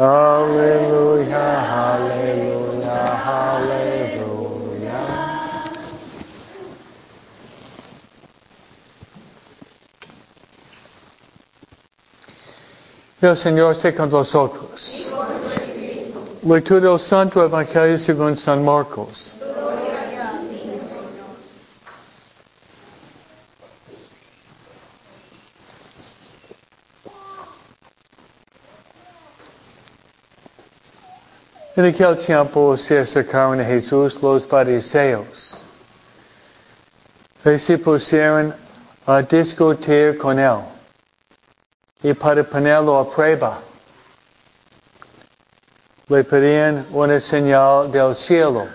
Aleluya, aleluya, aleluya. El Señor esté con vosotros. Lectura del Santo Evangelio según San Marcos. En aquel tiempo se acercaron a Jesús los fariseos y se pusieron a discutir con él y para ponerlo a prueba le pedían una señal del cielo.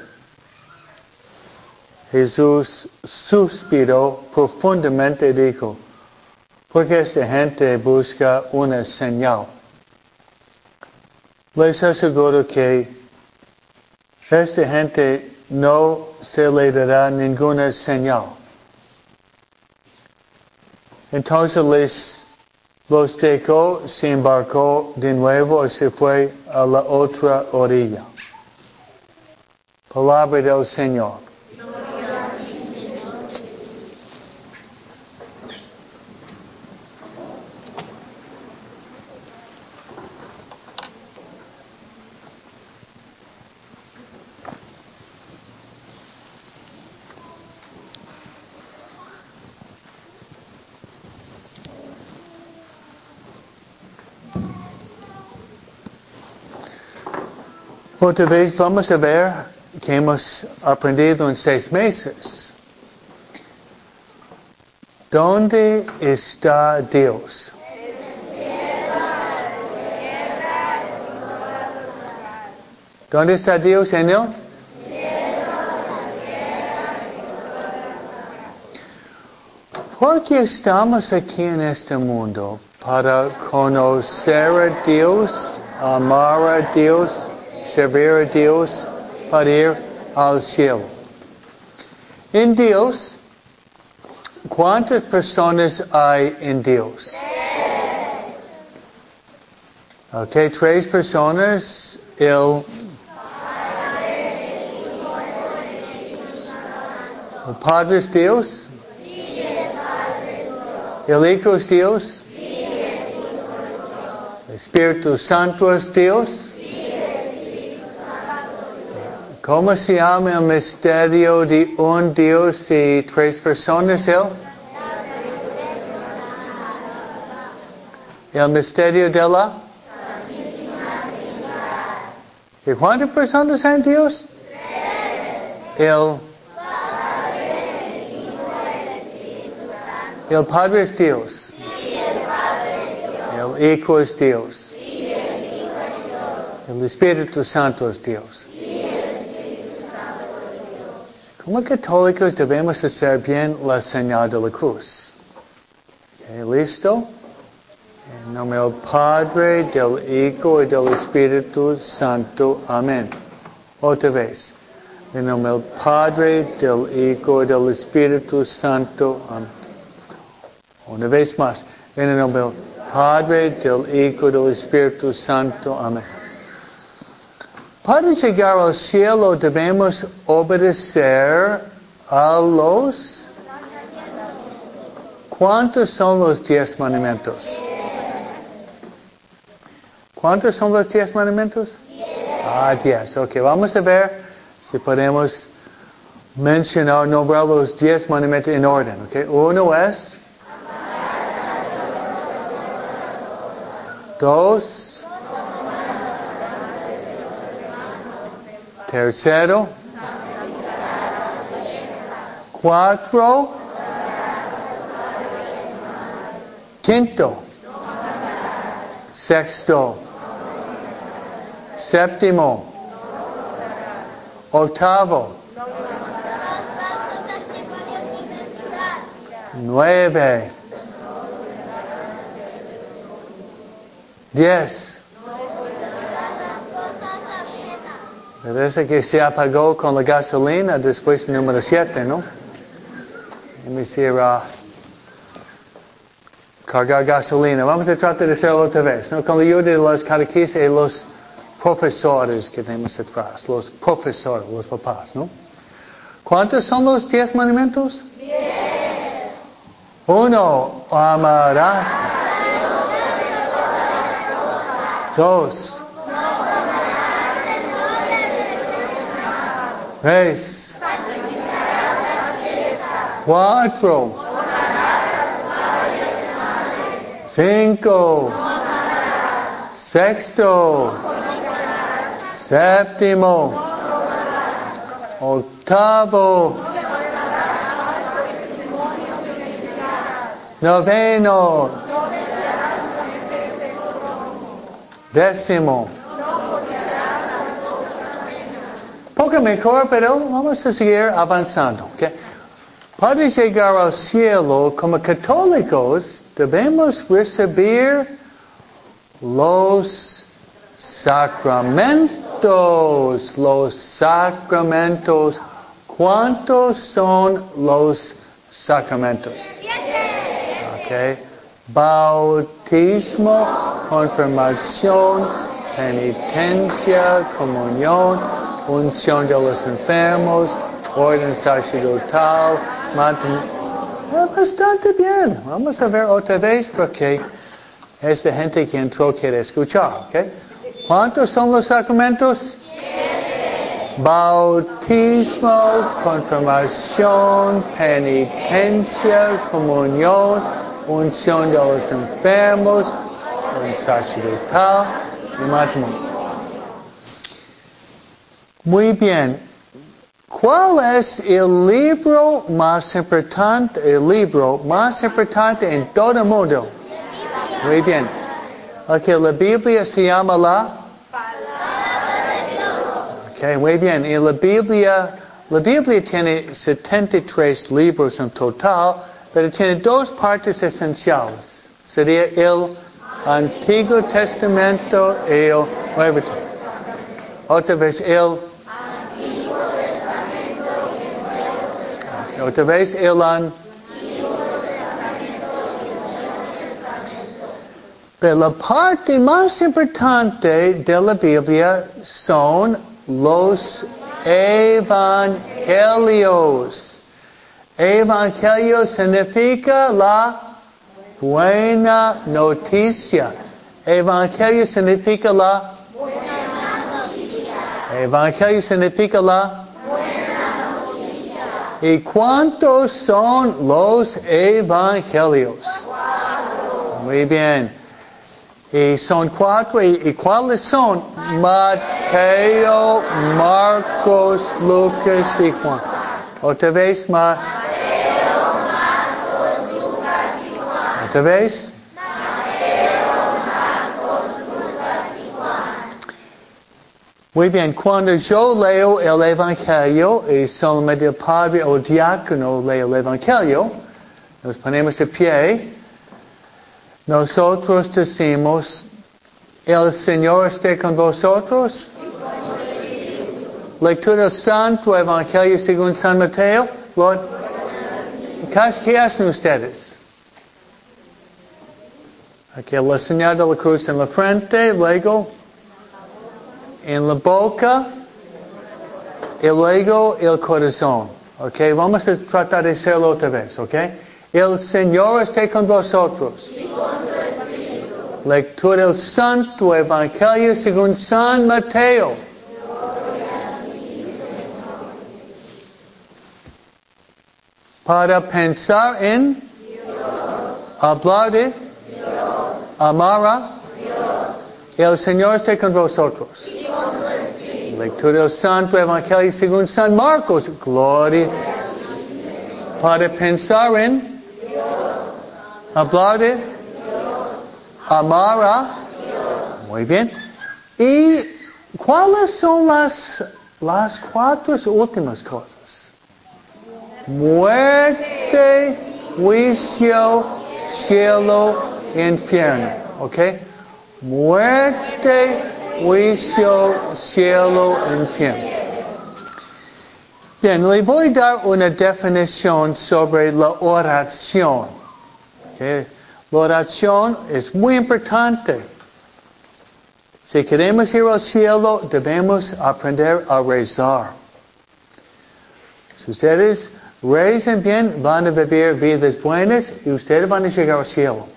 Jesús suspiró profundamente y dijo, porque esta gente busca una señal. Les aseguro que esta gente no se le dará ninguna señal. Entonces les los dejó, se embarcó de nuevo y se fue a la otra orilla. Palabra del Señor. Otra vez vamos a ver que hemos aprendido en seis meses. ¿Dónde está Dios? ¿Dónde está Dios en él? ¿Por qué estamos aquí en este mundo? Para conocer a Dios, amar a Dios, servir a Dios para ir al cielo. En Dios, ¿cuántas personas hay en Dios? Ok, tres personas. El, el Padre es Dios. El Hijo es Dios. El Espíritu Santo es Dios. ¿Cómo se llama el misterio de un Dios y tres personas él? El misterio de la... ¿Y cuántas personas hay en Dios? El... El Padre es Dios. El Hijo es Dios. El Espíritu Santo es Dios. Como católicos debemos hacer bien la señal de la cruz. Okay, ¿Listo? En nombre del Padre, del Hijo y del Espíritu Santo. Amén. Otra vez. En nombre del Padre, del Hijo y del Espíritu Santo. Amén. Una vez más. En nombre del Padre, del Hijo y del Espíritu Santo. Amén. Para llegar al cielo debemos obedecer a los... ¿Cuántos son los diez mandamientos? ¿Cuántos son los diez mandamientos? Ah, diez. Ok, vamos a ver si podemos mencionar, nombrar los diez mandamientos en orden. Ok, uno es... Dos. Tercero. Cuatro. Quinto. Sexto. Séptimo. Octavo. Nueve. Diez. Parece que se apagó con la gasolina después del número 7, ¿no? Y me hiciera cargar gasolina. Vamos a tratar de hacerlo otra vez, ¿no? Con la ayuda de los catequistas y los profesores que tenemos atrás, los profesores, los papás, ¿no? ¿Cuántos son los diez mandamientos? Diez. Uno, amarás. Dos. Tres. Cuatro. Cinco. Sexto. Séptimo. Octavo. Noveno. Décimo. Mejor, pero vamos a seguir avanzando. ¿okay? Para llegar al cielo, como católicos, debemos recibir los sacramentos. Los sacramentos. ¿Cuántos son los sacramentos? Okay. Bautismo, confirmación, penitencia, comunión, unción de los enfermos, orden sacerdotal. Bastante bien. Vamos a ver otra vez porque esta gente que entró quiere escuchar. Okay. ¿Cuántos son los sacramentos? Bautismo, confirmación, penitencia, comunión, unción de los enfermos, un sacerdotal y matrimonio. Muy bien. ¿Cuál es el libro más importante, el libro más importante en todo el mundo? Muy bien. Ok, la Biblia se llama la Ok, muy bien. Y la Biblia, la Biblia tiene 73 libros en total, pero tiene dos partes esenciales. Sería el Antiguo Testamento y el Nuevo Testamento. Otra vez el Otra vez el Antiguo Pero la parte más importante de la Biblia son los evangelios. Evangelio significa la buena noticia. Evangelio significa la buena noticia. Evangelio significa la. ¿Y cuántos son los evangelios? Muy bien. Y son cuatro. ¿Y, y cuáles son? Mateo, Marcos, Lucas y Juan. Otra vez más. Mateo, Marcos, Lucas y Juan. Otra vez. Muy bien, cuando yo leo el Evangelio y solamente el padre o diácono lee el Evangelio, nos ponemos de pie. Nosotros decimos, el Señor esté con vosotros. Lectura Santo Evangelio según San Mateo. ¿Qué hacen ustedes? Aquí la señal de la cruz en la frente, luego en la boca y luego el corazón. Ok, vamos a tratar de hacerlo otra vez, ok? El Señor esté con vosotros. Lectura del Santo Evangelio según San Mateo. Para pensar en hablar de amar a el Señor esté con vosotros. Lectura del Santo Evangelio según San Marcos. Gloria. Para pensar en hablar de amar a Muy bien. ¿Y cuáles son las, las cuatro últimas cosas? Muerte, juicio, cielo, infierno. ¿Ok? Muerte, juicio, cielo, infierno. Bien, le voy a dar una definición sobre la oración. Okay. La oración es muy importante. Si queremos ir al cielo, debemos aprender a rezar. Si ustedes rezan bien, van a vivir vidas buenas y ustedes van a llegar al cielo.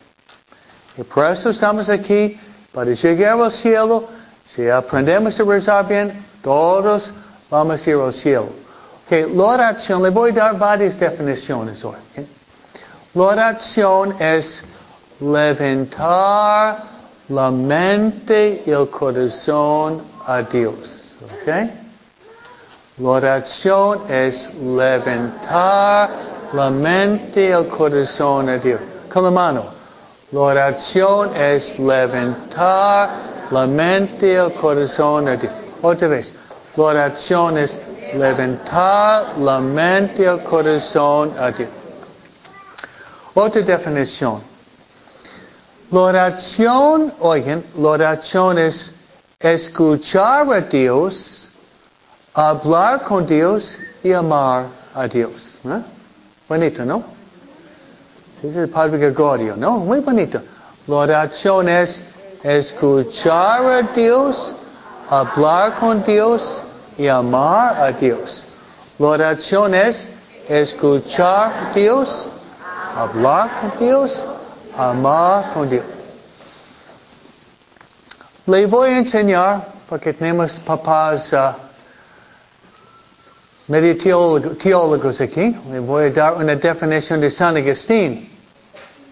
Y por eso estamos aquí, para llegar al cielo. Si aprendemos a rezar bien, todos vamos a ir al cielo. Okay, la oración, le voy a dar varias definiciones hoy. okay. La oración es levantar la mente y el corazón a Dios. ¿ok? La oración es levantar la mente y el corazón a Dios. Con la mano. La oración es levantar la mente el corazón a Dios. Otra vez. La oración es levantar la mente el corazón a Dios. Otra definición. La oración, oigan, la oración es escuchar a Dios, hablar con Dios y amar a Dios. ¿eh? Bonito, ¿no? Sí, es el Padre Gregorio, ¿no? Muy bonito. La es escuchar a Dios, hablar con Dios y amar a Dios. La es escuchar a Dios, hablar con Dios, amar con Dios. Le voy a enseñar, porque tenemos papás uh, medio teólogo- teólogos aquí, le voy a dar una definición de San Agustín.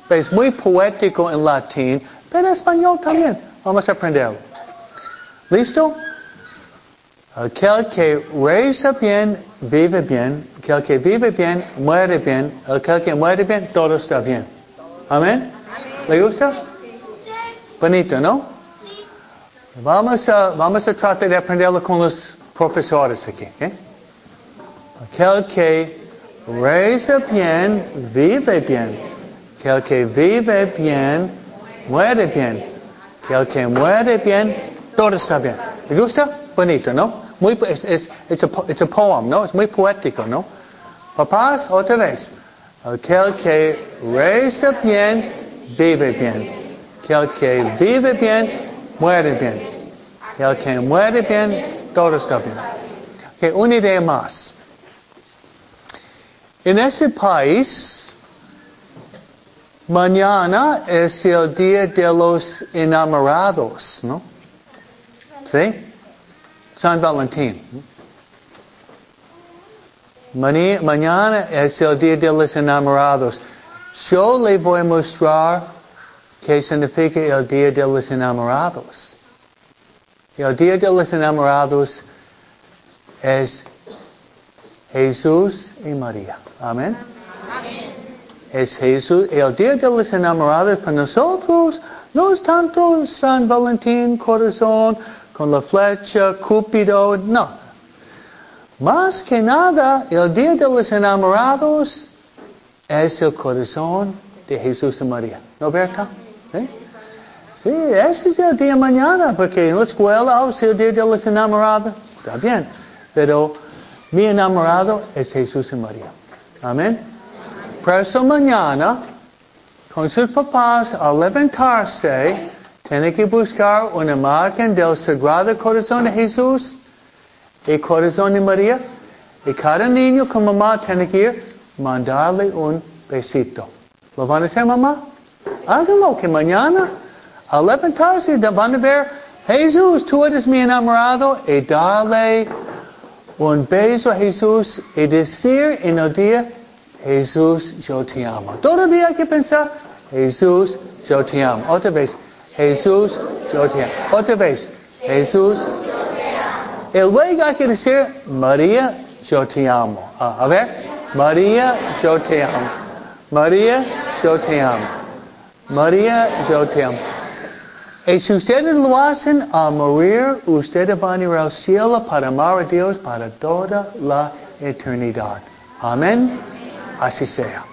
Es muy poético en latín, pero en español también. Vamos a aprenderlo. ¿Listo? Aquel que reza bien, vive bien. Aquel que vive bien, muere bien. Aquel que muere bien, todo está bien. Amén. ¿Le gusta? Bonito, ¿no? Vamos a, vamos a tratar de aprenderlo con los profesores aquí. ¿ok? Aquel que reza bien, vive bien. Aquel que vive bien, muere bien. Aquel que muere bien, todo está bien. ¿Le gusta? Bonito, ¿no? Es, es, it's a, it's a poem, ¿no? Es muy poético, ¿no? Papás, otra vez. Aquel que reza bien, vive bien. Aquel que vive bien, muere bien. El que muere bien, todo está bien. Ok, una idea más. En este país, mañana es el día de los enamorados, ¿no? ¿Sí? San Valentín. Mañana es el día de los enamorados. Yo le voy a mostrar qué significa el día de los enamorados. El día de los enamorados es Jesús y María. Amén. Es Jesús. El día de los enamorados para nosotros no es tanto San Valentín, corazón, con la flecha, Cúpido, no. Más que nada, el día de los enamorados es el corazón de Jesús y María. ¿No, Berta? ¿Sí? Sí, ese es el día mañana, porque en la escuela oh, es el día de los enamorados. Está bien. Pero mi enamorado es Jesús y María. Amén. Por mañana, con sus papás, al levantarse, tiene que buscar una imagen del Sagrado Corazón de Jesús y Corazón de María. Y cada niño con mamá tiene que ir mandarle un besito. ¿Lo van a hacer, mamá? Háganlo, que mañana, al levantarse, van a ver, Jesús, tú eres mi enamorado, y darle un beso a Jesús y decir en el día, Jesús, yo te amo. Todavía hay que pensar, Jesús, yo te amo. Otra vez, Jesús, yo te amo. Otra vez, Jesús, y luego hay que decir, María, yo te amo. Ah, a ver, María, yo te amo. María, yo te amo. María, yo te amo. Y si ustedes lo hacen al morir, ustedes van a ir al cielo para amar a Dios para toda la eternidad. Amén. Así sea.